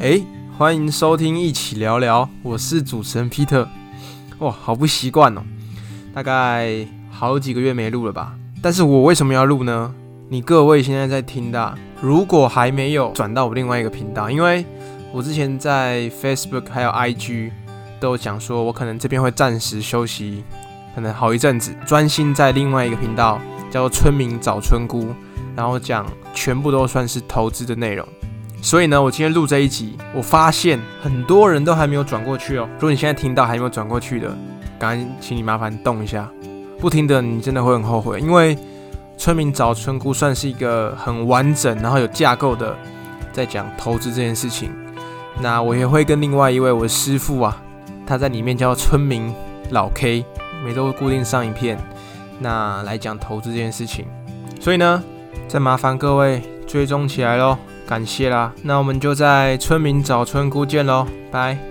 哎，欢迎收听一起聊聊，我是主持人 Peter。哇，好不习惯哦，大概好几个月没录了吧？但是我为什么要录呢？你各位现在在听的，如果还没有转到我另外一个频道，因为我之前在 Facebook 还有 IG 都有讲说，我可能这边会暂时休息，可能好一阵子，专心在另外一个频道叫做“村民找村姑”，然后讲全部都算是投资的内容。所以呢，我今天录这一集，我发现很多人都还没有转过去哦。如果你现在听到还没有转过去的，赶紧请你麻烦动一下。不听的你真的会很后悔，因为村民找村姑算是一个很完整，然后有架构的，在讲投资这件事情。那我也会跟另外一位我的师傅啊，他在里面叫村民老 K，每周固定上一片，那来讲投资这件事情。所以呢，再麻烦各位追踪起来喽。感谢啦，那我们就在村民找村姑见喽，拜。